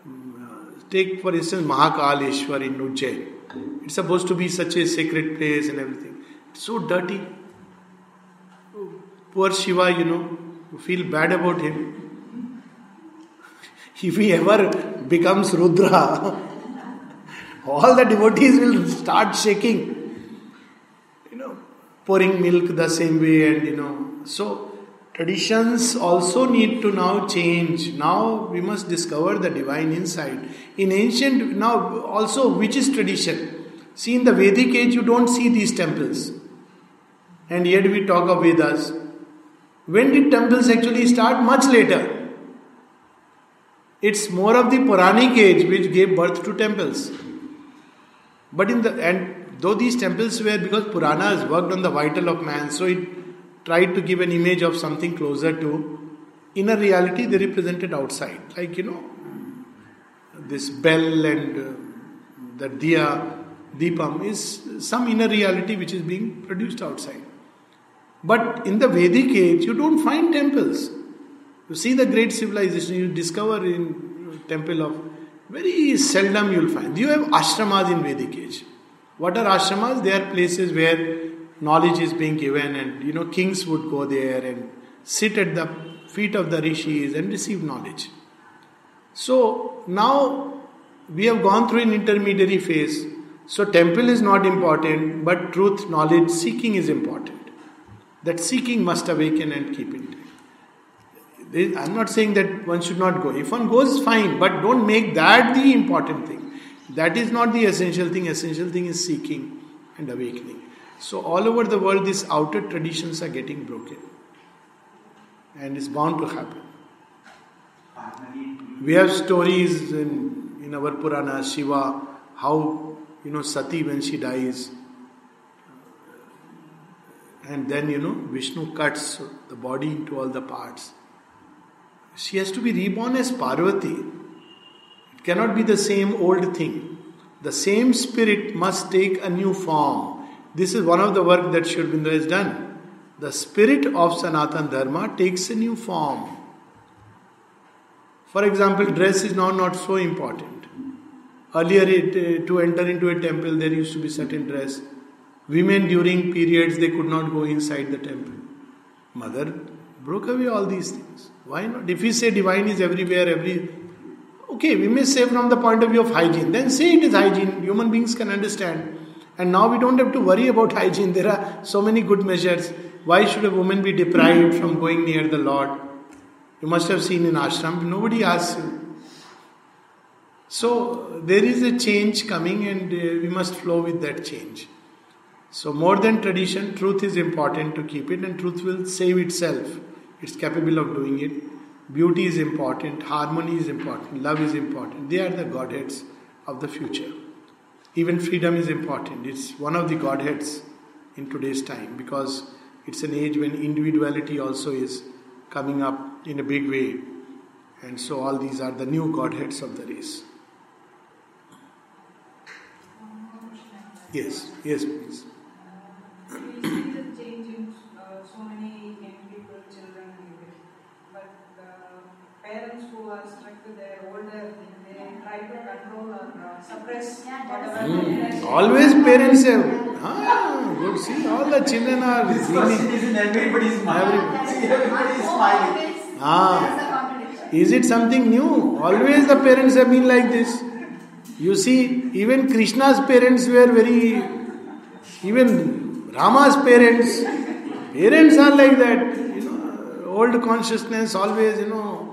Mm, take, for instance, Mahakaleshwar in Ujjain. It's supposed to be such a sacred place and everything. It's so dirty. Poor Shiva, you know, you feel bad about him. If he ever becomes Rudra, all the devotees will start shaking. Pouring milk the same way, and you know. So, traditions also need to now change. Now we must discover the divine inside. In ancient, now also, which is tradition? See, in the Vedic age, you don't see these temples. And yet we talk of Vedas. When did temples actually start? Much later. It's more of the Puranic age which gave birth to temples. But in the and though these temples were because Puranas worked on the vital of man, so it tried to give an image of something closer to inner reality they represented outside. Like you know, this bell and uh, the diya Deepam is some inner reality which is being produced outside. But in the Vedic age, you don't find temples. You see the great civilization, you discover in temple of very seldom you'll find. You have ashramas in Vedic age. What are ashramas? They are places where knowledge is being given, and you know kings would go there and sit at the feet of the rishis and receive knowledge. So now we have gone through an intermediary phase so, temple is not important, but truth, knowledge, seeking is important. That seeking must awaken and keep it. I'm not saying that one should not go. If one goes, fine, but don't make that the important thing. That is not the essential thing. Essential thing is seeking and awakening. So, all over the world, these outer traditions are getting broken. And it's bound to happen. We have stories in, in our Purana, Shiva, how you know, Sati when she dies, and then you know, Vishnu cuts the body into all the parts. She has to be reborn as Parvati. Cannot be the same old thing. The same spirit must take a new form. This is one of the work that Sri has done. The spirit of Sanatan Dharma takes a new form. For example, dress is now not so important. Earlier, it, uh, to enter into a temple, there used to be certain dress. Women during periods they could not go inside the temple. Mother broke away all these things. Why not? If we say divine is everywhere, every okay, we may say from the point of view of hygiene. Then say it is hygiene. Human beings can understand. And now we don't have to worry about hygiene. There are so many good measures. Why should a woman be deprived from going near the Lord? You must have seen in ashram, nobody asks you. So there is a change coming, and uh, we must flow with that change. So, more than tradition, truth is important to keep it, and truth will save itself. It's capable of doing it. Beauty is important, harmony is important, love is important. They are the Godheads of the future. Even freedom is important. It's one of the Godheads in today's time because it's an age when individuality also is coming up in a big way. And so, all these are the new Godheads of the race. Yes, yes, please. Parents who are stuck to their older thing, they try to control or uh, suppress Yeah, whatever. Mm. Always parents have. Ah, good. See, all the children are This question is in everybody's mind. Every- See, everybody is smiling. Ah. Is it something new? Always the parents have been like this. You see, even Krishna's parents were very, even Rama's parents, parents are like that. You know, old consciousness always, you know,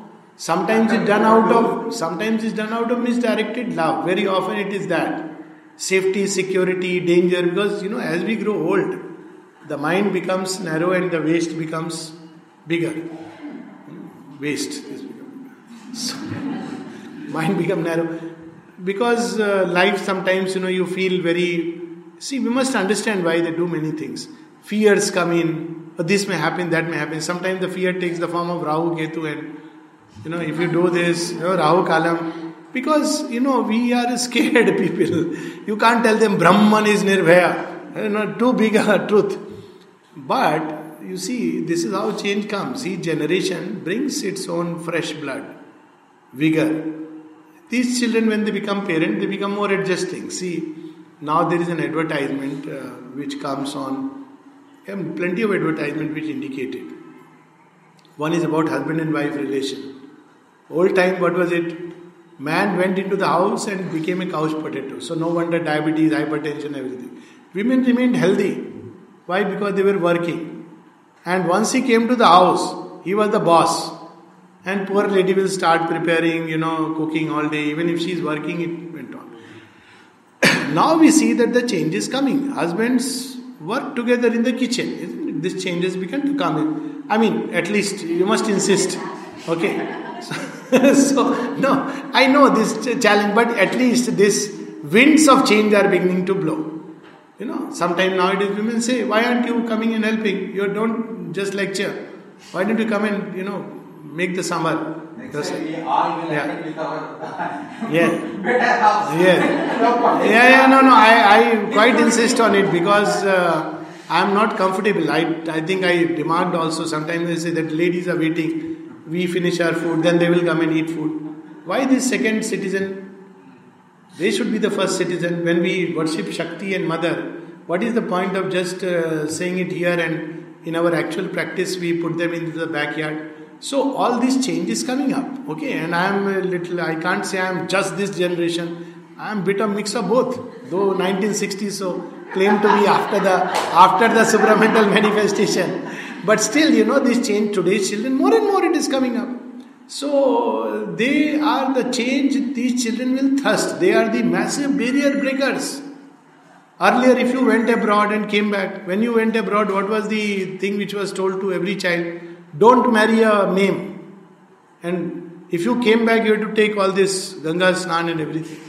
sometimes it's done out of, sometimes it's done out of misdirected love. Very often it is that safety, security, danger. Because you know, as we grow old, the mind becomes narrow and the waist becomes bigger. Waist is so, mind become narrow because uh, life sometimes you know you feel very see we must understand why they do many things fears come in this may happen that may happen sometimes the fear takes the form of rahu ketu and you know if you do this you know, rahu kalam because you know we are scared people you can't tell them brahman is nirbhaya you know too big a truth but you see this is how change comes each generation brings its own fresh blood vigor these children, when they become parent, they become more adjusting. See, now there is an advertisement uh, which comes on, plenty of advertisement which indicate it. One is about husband and wife relation. Old time, what was it? Man went into the house and became a couch potato. So no wonder diabetes, hypertension, everything. Women remained healthy. Why? Because they were working. And once he came to the house, he was the boss. And poor lady will start preparing, you know, cooking all day. Even if she is working, it went on. now we see that the change is coming. Husbands work together in the kitchen. This change has begun to come in. I mean, at least you must insist. Okay. So, so no, I know this challenge, but at least this winds of change are beginning to blow. You know, sometimes nowadays women say, Why aren't you coming and helping? You don't just lecture. Why don't you come and, you know, make the summer. Next time we all will Yeah. attend with our Yeah. better house. Yeah. Yeah, yeah, no, no. I, I quite insist on it because uh, I'm not comfortable. I, I think I remarked also. Sometimes they say that ladies are waiting. We finish our food, then they will come and eat food. Why this second citizen? They should be the first citizen. When we worship Shakti and Mother, what is the point of just uh, saying it here and in our actual practice we put them into the backyard? So all this change is coming up, okay? And I am a little. I can't say I am just this generation. I am bit of a mix of both. Though 1960s, so claim to be after the after the supramental manifestation, but still, you know, this change today's children more and more it is coming up. So they are the change these children will thrust. They are the massive barrier breakers. Earlier, if you went abroad and came back, when you went abroad, what was the thing which was told to every child? Don't marry a mame. And if you came back, you had to take all this Ganga Snan and everything.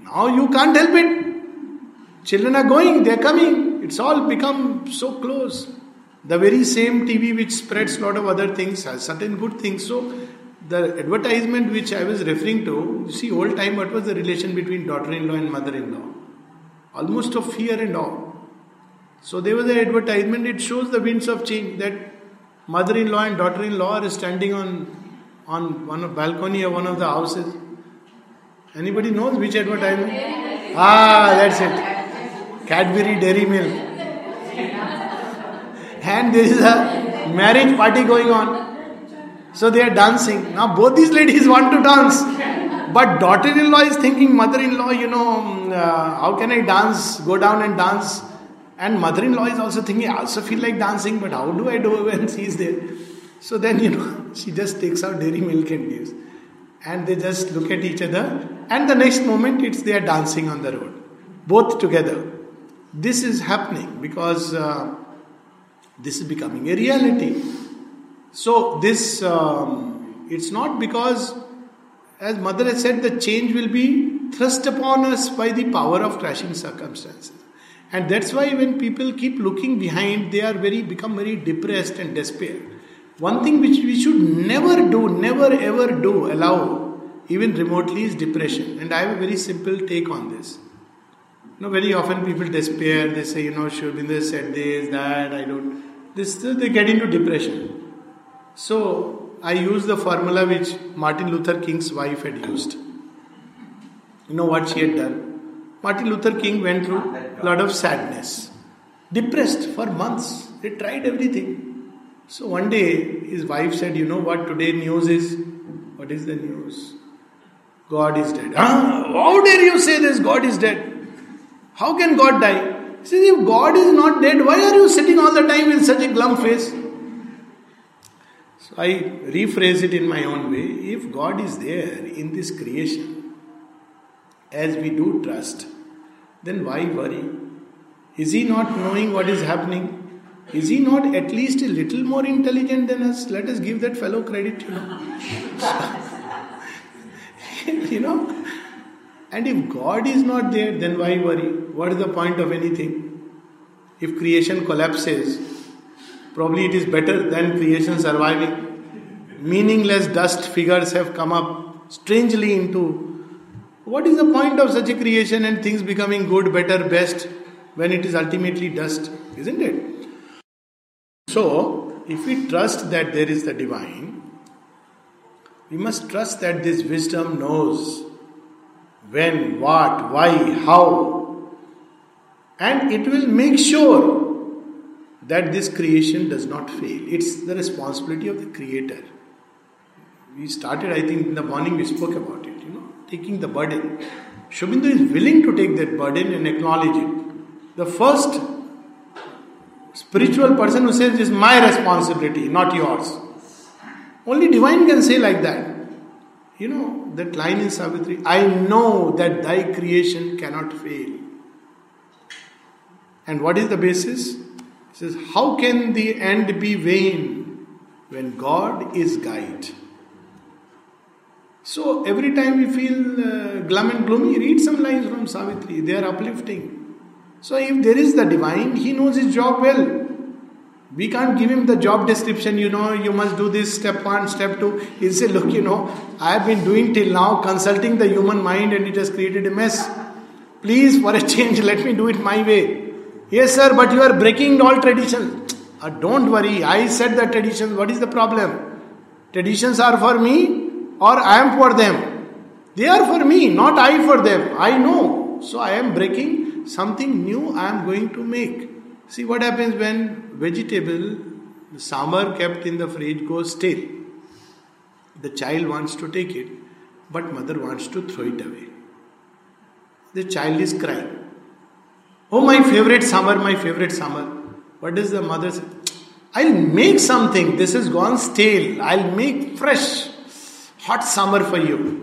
Now you can't help it. Children are going, they're coming. It's all become so close. The very same TV which spreads lot of other things has certain good things. So the advertisement which I was referring to, you see, old time, what was the relation between daughter-in-law and mother-in-law? Almost of fear and awe. So there was an advertisement, it shows the winds of change that mother-in-law and daughter-in-law are standing on on one of balcony of one of the houses. Anybody knows which advertisement? Ah, that's it. Cadbury Dairy Milk. And there is a marriage party going on. So they are dancing. Now both these ladies want to dance. But daughter-in-law is thinking, mother-in-law, you know, mm, uh, how can I dance? Go down and dance. And mother-in-law is also thinking, I also feel like dancing, but how do I do when she is there? So then, you know, she just takes out dairy milk and gives. And they just look at each other. And the next moment, it's they are dancing on the road. Both together. This is happening because uh, this is becoming a reality. So this, um, it's not because, as Mother has said, the change will be thrust upon us by the power of crashing circumstances. And that's why when people keep looking behind, they are very become very depressed and despair. One thing which we should never do, never ever do, allow, even remotely, is depression. And I have a very simple take on this. You know, very often people despair. They say, you know, Shobinda said this, that. I don't. This they get into depression. So I use the formula which Martin Luther King's wife had used. You know what she had done? Martin Luther King went through a lot of sadness, depressed for months. They tried everything. So one day his wife said, You know what today news is? What is the news? God is dead. Ah, how dare you say this? God is dead. How can God die? He says, if God is not dead, why are you sitting all the time with such a glum face? So I rephrase it in my own way. If God is there in this creation, as we do trust, then why worry? Is He not knowing what is happening? Is He not at least a little more intelligent than us? Let us give that fellow credit, you know. you know? And if God is not there, then why worry? What is the point of anything? If creation collapses, probably it is better than creation surviving. Meaningless dust figures have come up strangely into. What is the point of such a creation and things becoming good, better, best when it is ultimately dust? Isn't it? So, if we trust that there is the divine, we must trust that this wisdom knows when, what, why, how, and it will make sure that this creation does not fail. It's the responsibility of the Creator. We started, I think, in the morning we spoke about it, you know, taking the burden. Aurobindo is willing to take that burden and acknowledge it. The first spiritual person who says, This is my responsibility, not yours. Only divine can say like that. You know, that line in Savitri I know that thy creation cannot fail. And what is the basis? He says, How can the end be vain when God is guide? So every time we feel uh, glum and gloomy, read some lines from Savitri. They are uplifting. So if there is the divine, he knows his job well. We can't give him the job description, you know, you must do this step one, step two. He'll say, Look, you know, I have been doing till now, consulting the human mind, and it has created a mess. Please, for a change, let me do it my way. Yes, sir, but you are breaking all traditions. Uh, don't worry, I said the traditions. What is the problem? Traditions are for me, or I am for them. They are for me, not I for them. I know. So I am breaking something new I am going to make. See what happens when vegetable, sambar kept in the fridge goes stale. The child wants to take it, but mother wants to throw it away. The child is crying. Oh, my favorite sambar, my favorite sambar. What does the mother say? I'll make something. This has gone stale. I'll make fresh, hot sambar for you.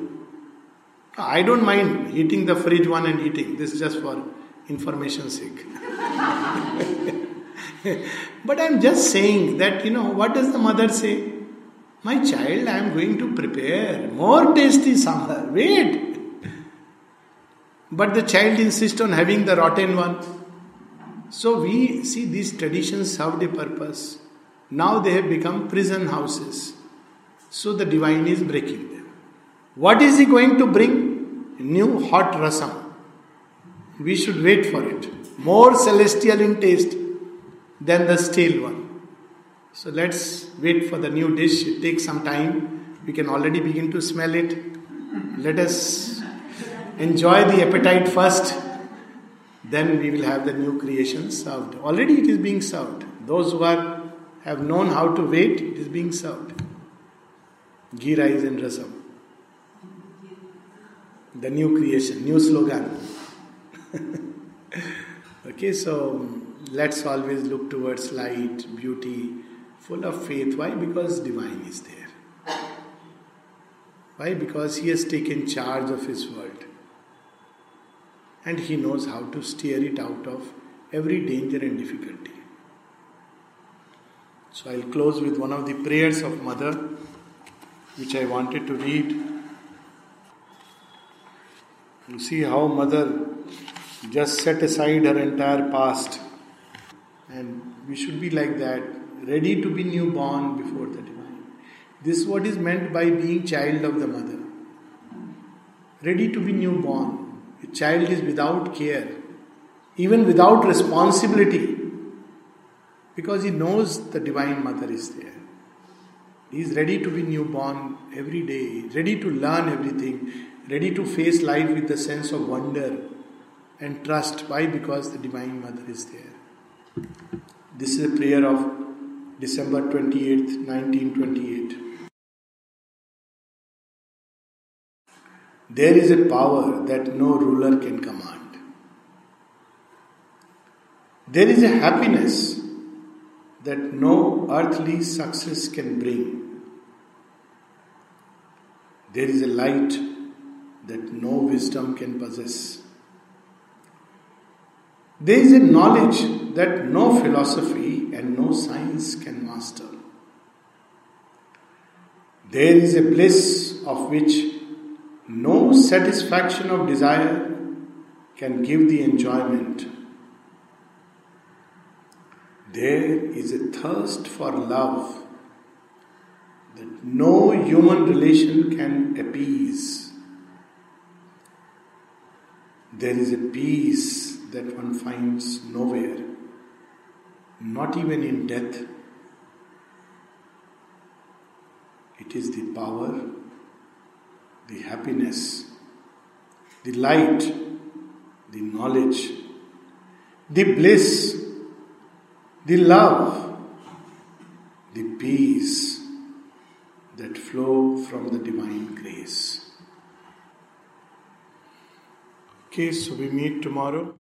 I don't mind eating the fridge one and eating. This is just for information sake. but I'm just saying that, you know, what does the mother say? My child, I am going to prepare more tasty sambar. Wait. But the child insists on having the rotten one. So we see these traditions served a purpose. Now they have become prison houses. So the divine is breaking them. What is he going to bring? New hot rasam. We should wait for it. More celestial in taste than the stale one. So let's wait for the new dish. It takes some time. We can already begin to smell it. Let us enjoy the appetite first. Then we will have the new creation served. Already it is being served. Those who are have known how to wait, it is being served. Ghee rice and rasam. The new creation, new slogan. okay, so let's always look towards light, beauty, full of faith. Why? Because divine is there. Why? Because he has taken charge of his world. And he knows how to steer it out of every danger and difficulty. So I'll close with one of the prayers of Mother, which I wanted to read. You see how Mother just set aside her entire past. And we should be like that, ready to be newborn before the divine. This is what is meant by being child of the mother. Ready to be newborn. A child is without care, even without responsibility, because he knows the divine mother is there. He is ready to be newborn every day, ready to learn everything, ready to face life with a sense of wonder and trust. Why? Because the Divine Mother is there. This is a prayer of December 28th, 1928. There is a power that no ruler can command. There is a happiness that no earthly success can bring. There is a light that no wisdom can possess. There is a knowledge that no philosophy and no science can master. There is a bliss of which no satisfaction of desire can give the enjoyment. There is a thirst for love that no human relation can appease. There is a peace that one finds nowhere, not even in death. It is the power, the happiness, the light, the knowledge, the bliss, the love, the peace that flow from the divine grace. Okay, so we meet tomorrow.